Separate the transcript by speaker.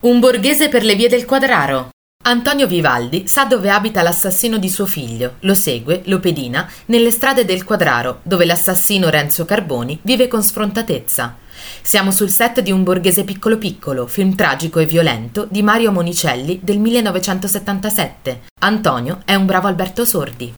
Speaker 1: Un borghese per le vie del Quadraro. Antonio Vivaldi sa dove abita l'assassino di suo figlio, lo segue, lo pedina, nelle strade del Quadraro, dove l'assassino Renzo Carboni vive con sfrontatezza. Siamo sul set di Un borghese piccolo piccolo, film tragico e violento di Mario Monicelli del 1977. Antonio è un bravo Alberto Sordi.